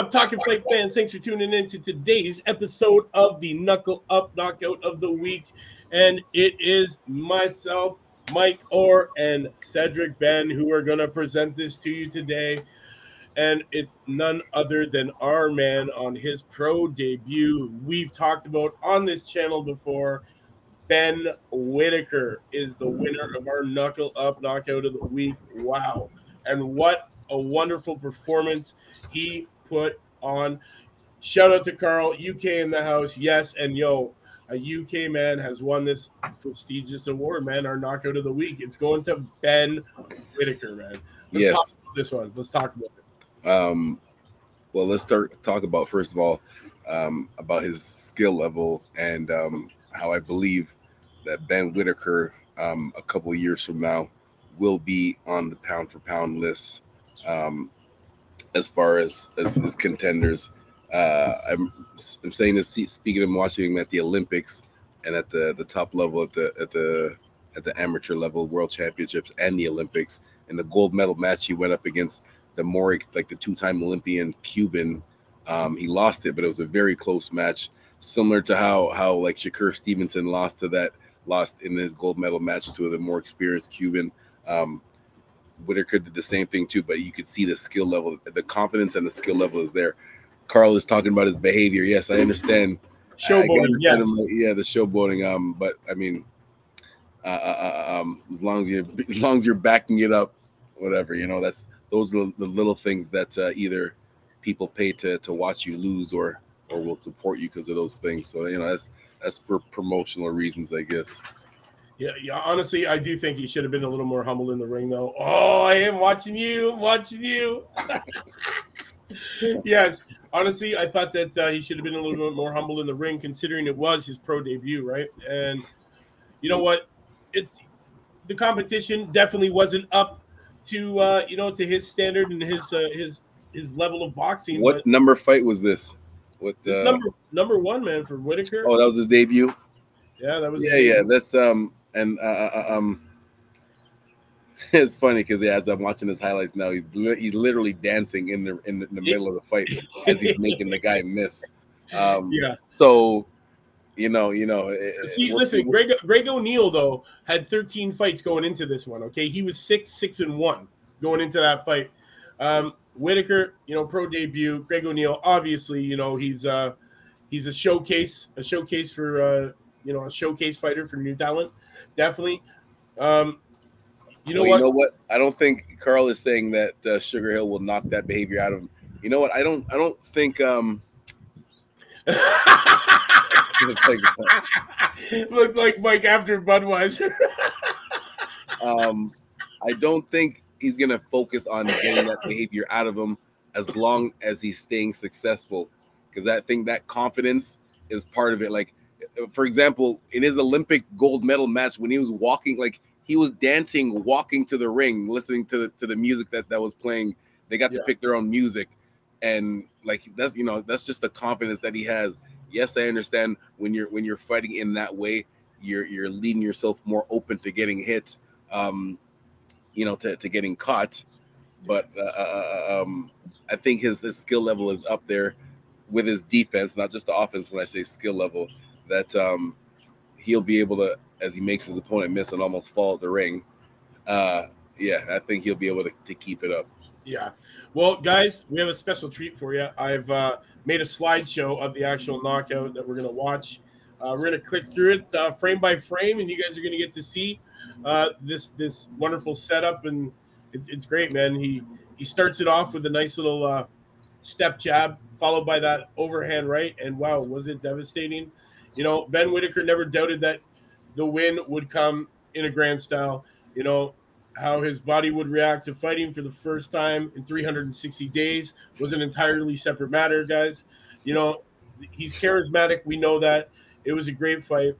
up, Talking Fight fans? Thanks for tuning in to today's episode of the Knuckle Up Knockout of the Week. And it is myself, Mike Orr, and Cedric Ben who are going to present this to you today. And it's none other than our man on his pro debut. We've talked about on this channel before. Ben Whitaker is the winner of our Knuckle Up Knockout of the Week. Wow. And what a wonderful performance he put on. Shout out to Carl, UK in the house. Yes, and yo, a UK man has won this prestigious award, man. Our knockout of the week. It's going to Ben Whitaker, man. Let's Yes. talk about this one. Let's talk about it. Um, well, let's start talk about first of all um, about his skill level and um, how I believe that Ben Whitaker um, a couple years from now will be on the pound for pound list um, as far as as, as contenders. Uh, I'm, I'm saying this speaking of watching him at the Olympics and at the the top level at the at the at the amateur level, world championships and the Olympics. In the gold medal match, he went up against the more like the two-time Olympian Cuban. Um, he lost it, but it was a very close match, similar to how how like Shakur Stevenson lost to that lost in his gold medal match to the more experienced Cuban. Um, Whitaker did the same thing too, but you could see the skill level, the confidence and the skill level is there. Carl is talking about his behavior. Yes, I understand. Showboating, yes. him, yeah, the showboating. Um, but I mean, uh, uh, uh, um, as long as you, as long as you're backing it up, whatever, you know, that's those are the little things that uh, either people pay to to watch you lose or or will support you because of those things. So you know, that's that's for promotional reasons, I guess. Yeah, yeah. Honestly, I do think he should have been a little more humble in the ring, though. Oh, I am watching you, I'm watching you. yes, honestly, I thought that uh, he should have been a little bit more humble in the ring, considering it was his pro debut, right? And you know what? It the competition definitely wasn't up to uh, you know to his standard and his uh, his his level of boxing. What number fight was this? What uh, number number one man for Whitaker? Oh, that was his debut. yeah, that was Yeah, yeah. That's um and uh, uh, um. It's funny because yeah, as I'm watching his highlights now, he's li- he's literally dancing in the in the, in the middle of the fight as he's making the guy miss. Um, yeah. So, you know, you know. it- See, we'll listen, Greg Greg O'Neill though had 13 fights going into this one. Okay, he was six, six and one going into that fight. Um, Whitaker, you know, pro debut. Greg O'Neill, obviously, you know, he's uh he's a showcase, a showcase for uh you know a showcase fighter for new talent, definitely. Um, you know well, what? You know what? I don't think Carl is saying that uh, Sugar Hill will knock that behavior out of him. You know what? I don't. I don't think. Um, like, like Mike after Budweiser. um, I don't think he's gonna focus on getting that behavior out of him as long as he's staying successful. Because I think that confidence is part of it. Like, for example, in his Olympic gold medal match, when he was walking, like he was dancing, walking to the ring, listening to the to the music that that was playing. They got Yeah. to pick their own music, and like that's you know that's just the confidence that he has. Yes, I understand when you're when you're fighting in that way, you're you're leaving yourself more open to getting hit, um, you know, to, to getting caught. But uh, uh, um, I think his his skill level is up there with his defense, not just the offense. When I say skill level, that um, he'll be able to, as he makes his opponent miss and almost fall at the ring. Uh, yeah, I think he'll be able to, to keep it up. Yeah. Well, guys, we have a special treat for you. I've uh, made a slideshow of the actual knockout that we're going to watch. Uh, we're going to click through it uh, frame by frame, and you guys are going to get to see uh, this this wonderful setup, and it's, it's great, man. He he starts it off with a nice little uh, step jab, followed by that overhand right, and wow, was it devastating? You know, Ben Whitaker never doubted that the win would come in a grand style. You know, how his body would react to fighting for the first time in 360 days was an entirely separate matter, guys. You know, he's charismatic. We know that. It was a great fight.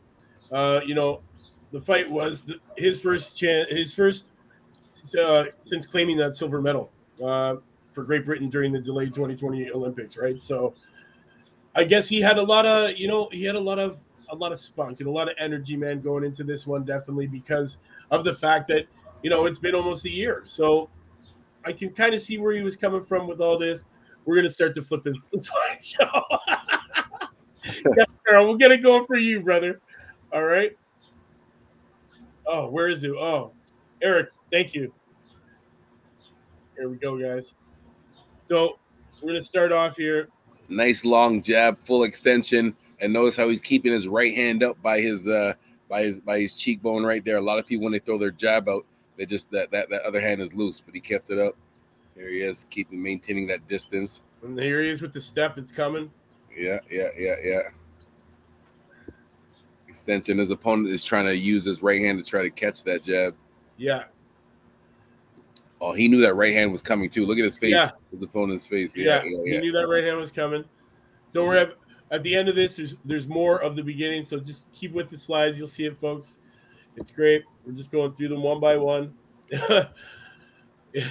Uh, you know, the fight was the, his first chance, his first uh, since claiming that silver medal uh, for Great Britain during the delayed 2020 Olympics, right? So, I guess he had a lot of, you know, he had a lot of a lot of spunk and a lot of energy, man, going into this one, definitely because of the fact that you know it's been almost a year. So I can kind of see where he was coming from with all this. we're gonna start the flipping slideshow. yeah, we'll get it going for you, brother. All right. Oh, where is it? Oh, Eric, thank you. Here we go, guys. So we're gonna start off here. Nice long jab, full extension, and notice how he's keeping his right hand up by his uh by his by his cheekbone right there. A lot of people when they throw their jab out, they just that that, that other hand is loose, but he kept it up. Here he is, keeping maintaining that distance. And here he is with the step. It's coming. Yeah, yeah, yeah, yeah. Extension. His opponent is trying to use his right hand to try to catch that jab. Yeah. Oh, he knew that right hand was coming too. Look at his face. Yeah. His opponent's face. Yeah, Yeah, yeah, he knew that right hand was coming. Don't worry. At, at the end of this, there's there's more of the beginning. So just keep with the slides. You'll see it, folks. It's great. We're just going through them one by one. Yeah,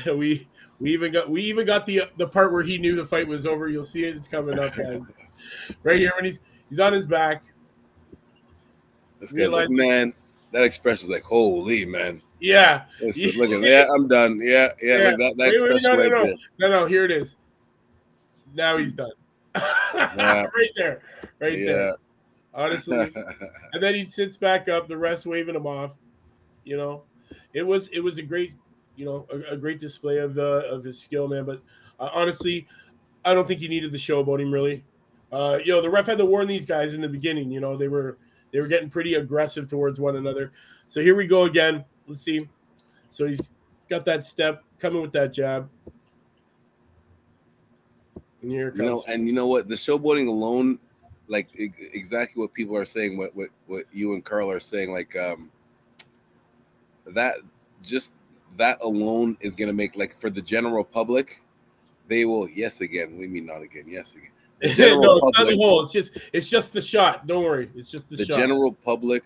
we we even got we even got the the part where he knew the fight was over. You'll see it. It's coming up, guys. right here when he's he's on his back. This guy's like, man, that expression is like, holy man. Yeah. Yeah. is looking, yeah, I'm done. Yeah, yeah, Yeah. like that, that Wait, wait, no, no, right no. No, no, here it is. Now he's done. right there. Right there. Honestly. and then he sits back up, the rest waving him off. You know, it was it was a great, you know, a, a great display of uh, of his skill, man. But uh, honestly, I don't think he needed the show about him really. Uh, you know, the ref had to warn these guys in the beginning. You know, they were they were getting pretty aggressive towards one another. So here we go again. Let's see. So he's got that step coming with that jab. And here it you know, and you know what? The showboating alone, like exactly what people are saying, what what what you and Carl are saying, like um that just that alone is gonna make like for the general public, they will yes again. We mean not again, yes again. No, it's not the public- hole. It's just it's just the shot. Don't worry. It's just the, the shot. general public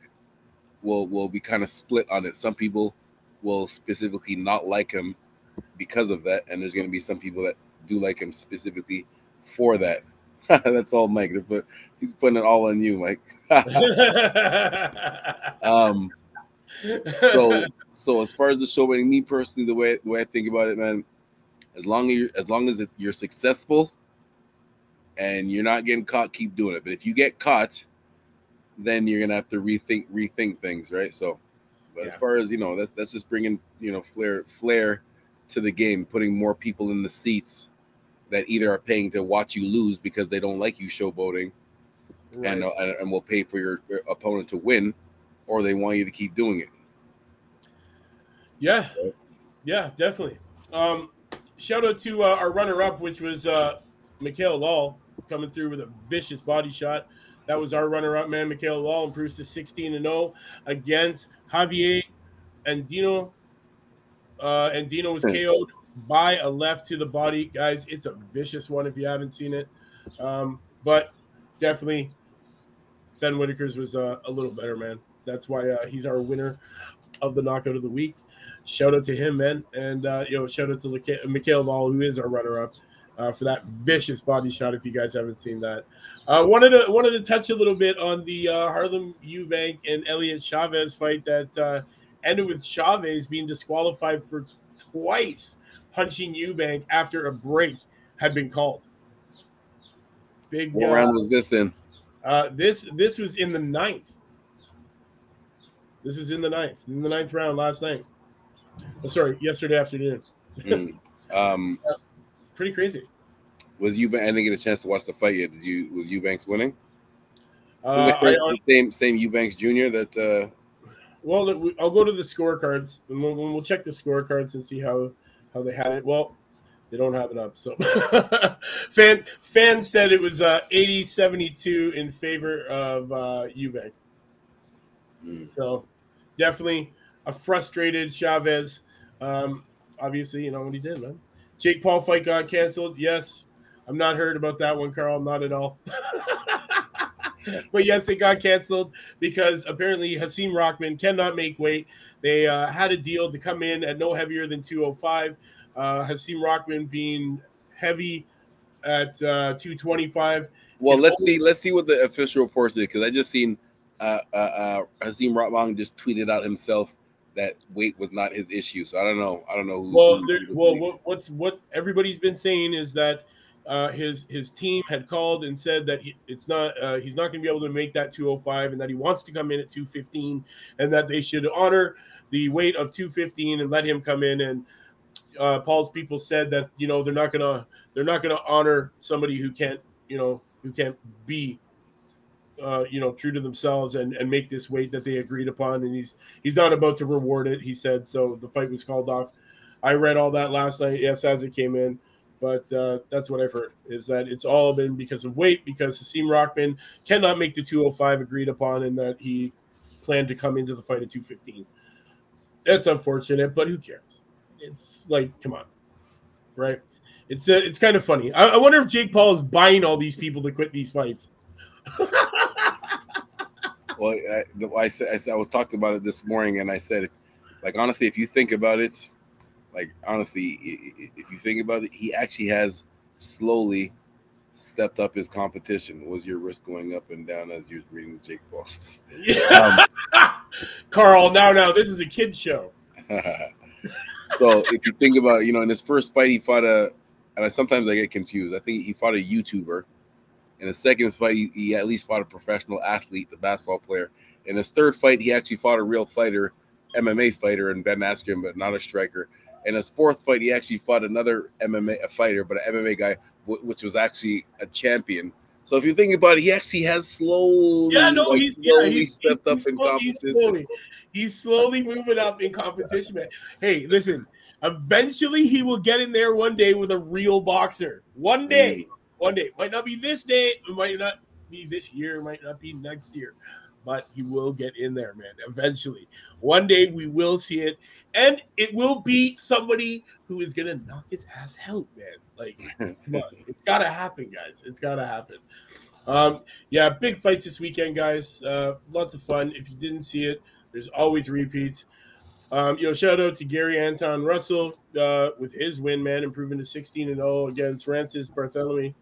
will will be kind of split on it. Some people will specifically not like him because of that, and there's going to be some people that do like him specifically for that. That's all, Mike. They're he's putting it all on you, Mike. um, so so as far as the show, me personally, the way the way I think about it, man, as long as you're as long as you're successful and you're not getting caught, keep doing it. But if you get caught, then you're gonna have to rethink rethink things, right? So, but as far as you know, that's that's just bringing you know flair flair to the game, putting more people in the seats that either are paying to watch you lose because they don't like you showboating and, Right. and and will pay for your, opponent to win, or they want you to keep doing it. yeah, yeah, definitely. Um, shout out to uh, our runner-up, which was uh, Mikhail Lal coming through with a vicious body shot. That was our runner-up, man. Mikhail Lal improves to 16 and 0 against Javier and Dino. Uh, and Dino was KO'd by a left to the body, guys. It's a vicious one if you haven't seen it. Um, but definitely, Ben Whitaker's was uh, a little better, man. That's why uh, he's our winner of the knockout of the week. Shout out to him, man, and uh, yo, shout out to Mikhail Lal, who is our runner-up, uh, for that vicious body shot. If you guys haven't seen that, uh, wanted to wanted to touch a little bit on the uh, Harlem Eubank and Elliot Chavez fight that uh, ended with Chavez being disqualified for twice punching Eubank after a break had been called. Big What uh, round was this in? uh, this this was in the ninth. This is in the ninth, in the ninth round last night. Oh, sorry, yesterday afternoon. Mm. Um, Pretty crazy. was you? I didn't get a chance to watch the fight yet. Did you? Was Eubanks winning? Uh, I, same same Eubanks Jr. That uh, well, I'll go to the scorecards and we'll, we'll check the scorecards and see how how they had it. Well, they don't have it up. So, fan fans said it was uh, 80-72 in favor of uh, Eubank. mm, So definitely a frustrated Chavez. Um, obviously, you know what he did, man. Jake Paul fight got canceled. Yes, I'm not heard about that one, Carl. Not at all. but yes, it got canceled because apparently Hasim Rahman cannot make weight. They uh, had a deal to come in at no heavier than 205. Uh, Hasim Rahman being heavy at uh, 225. well, And let's only- see. Let's see what the official reports did because I just seen uh, uh, uh, Hasim Rahman just tweeted out himself that weight was not his issue. So I don't know. I don't know. Who, Well, who- there, who- well, what, what's what everybody's been saying is that uh, his his team had called and said that he, it's not uh, he's not going to be able to make that 205 and that he wants to come in at 215 and that they should honor the weight of 215 and let him come in and uh, Paul's people said that you know they're not gonna they're not gonna honor somebody who can't you know who can't be uh, you know true to themselves and and make this weight that they agreed upon and he's he's not about to reward it he said so the fight was called off I read all that last night yes as it came in but uh, that's what I've heard is that it's all been because of weight because Hasim Rahman cannot make the 205 agreed upon and that he planned to come into the fight at 215 that's unfortunate but who cares it's like, come on, right? It's uh, it's kind of funny. I, I, wonder if Jake Paul is buying all these people to quit these fights. well, I, I said I, said, I was talking about it this morning, and I said, like honestly, if you think about it, like honestly, if you think about it, he actually has slowly stepped up his competition. Was your wrist going up and down as you were reading Jake Paul stuff? Yeah. Um, Carl, now, now, this is a kid show. so if you think about, you know, in his first fight, he fought a, and I sometimes I get confused. I think he fought a YouTuber. In his second fight, he, he at least fought a professional athlete, the basketball player. In his third fight, he actually fought a real fighter, MMA fighter, and Ben Askren, but not a striker. In his fourth fight, he actually fought another MMA fighter, but an MMA guy, which was actually a champion. So if you think about it, he actually has slowly, yeah, no, like, he's slowly yeah, he's, stepped he's, up he's in competition. Slowly. He's slowly moving up in competition, man. Hey, listen, eventually he will get in there one day with a real boxer. One day, one day. Might not be this day, it might not be this year, It might not be next year, but he will get in there, man. Eventually. One day we will see it, and it will be somebody who is gonna knock his ass out, man. Like, come on. It's gotta happen, guys. It's gotta happen. Um, yeah, big fights this weekend, guys. Uh, lots of fun. If you didn't see it, there's always repeats. Um, yo, shout out to Gary Antuanne Russell uh, with his win, man, improving to 16 and 0 against Francis Barthélemy.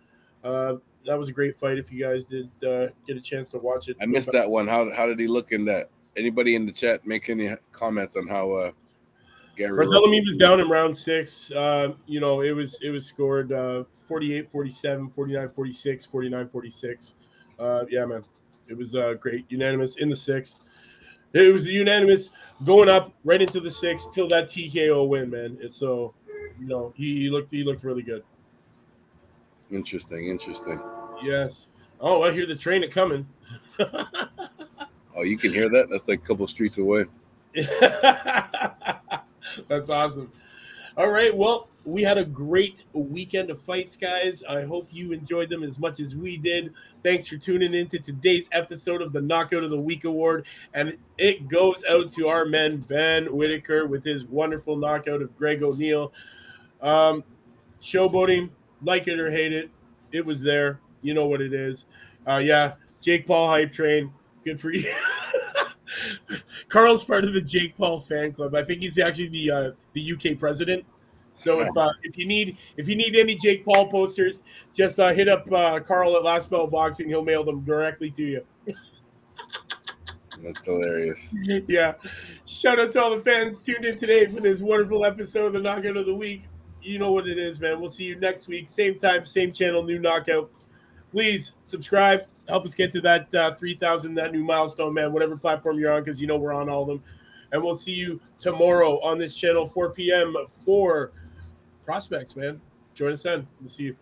Uh, that was a great fight. If you guys did uh, get a chance to watch it, I missed that one. How how did he look in that? Anybody in the chat make any comments on how uh, Gary Barthélemy was down in round six. Uh, you know, it was it was scored uh, 48 47, 49 46, 49 46. Uh, yeah, man, it was uh, great, unanimous in the sixth. It was unanimous going up right into the six till that TKO win, man. And so, you know, he, he looked he looked really good. Interesting, interesting. Yes. Oh, I hear the train coming. oh, you can hear that? That's like a couple streets away. That's awesome. All right. Well, we had a great weekend of fights, guys. I hope you enjoyed them as much as we did. Thanks for tuning in to today's episode of the Knockout of the Week Award. And it goes out to our man, Ben Whitaker, with his wonderful knockout of Greg O'Neill. Um, showboating, like it or hate it, it was there. You know what it is. Uh, yeah, Jake Paul hype train. Good for you. Carl's part of the Jake Paul fan club. I think he's actually the uh, the UK president. So if uh, if you need if you need any Jake Paul posters, just uh, hit up uh, Carl at Last Bell Boxing. He'll mail them directly to you. That's hilarious. Yeah. Shout out to all the fans tuned in today for this wonderful episode of the Knockout of the Week. You know what it is, man. We'll see you next week, same time, same channel, new knockout. Please subscribe. Help us get to that uh, 3,000, that new milestone, man, whatever platform you're on, because you know we're on all of them. And we'll see you tomorrow on this channel, 4 p.m. for prospects, man. Join us then. We'll see you.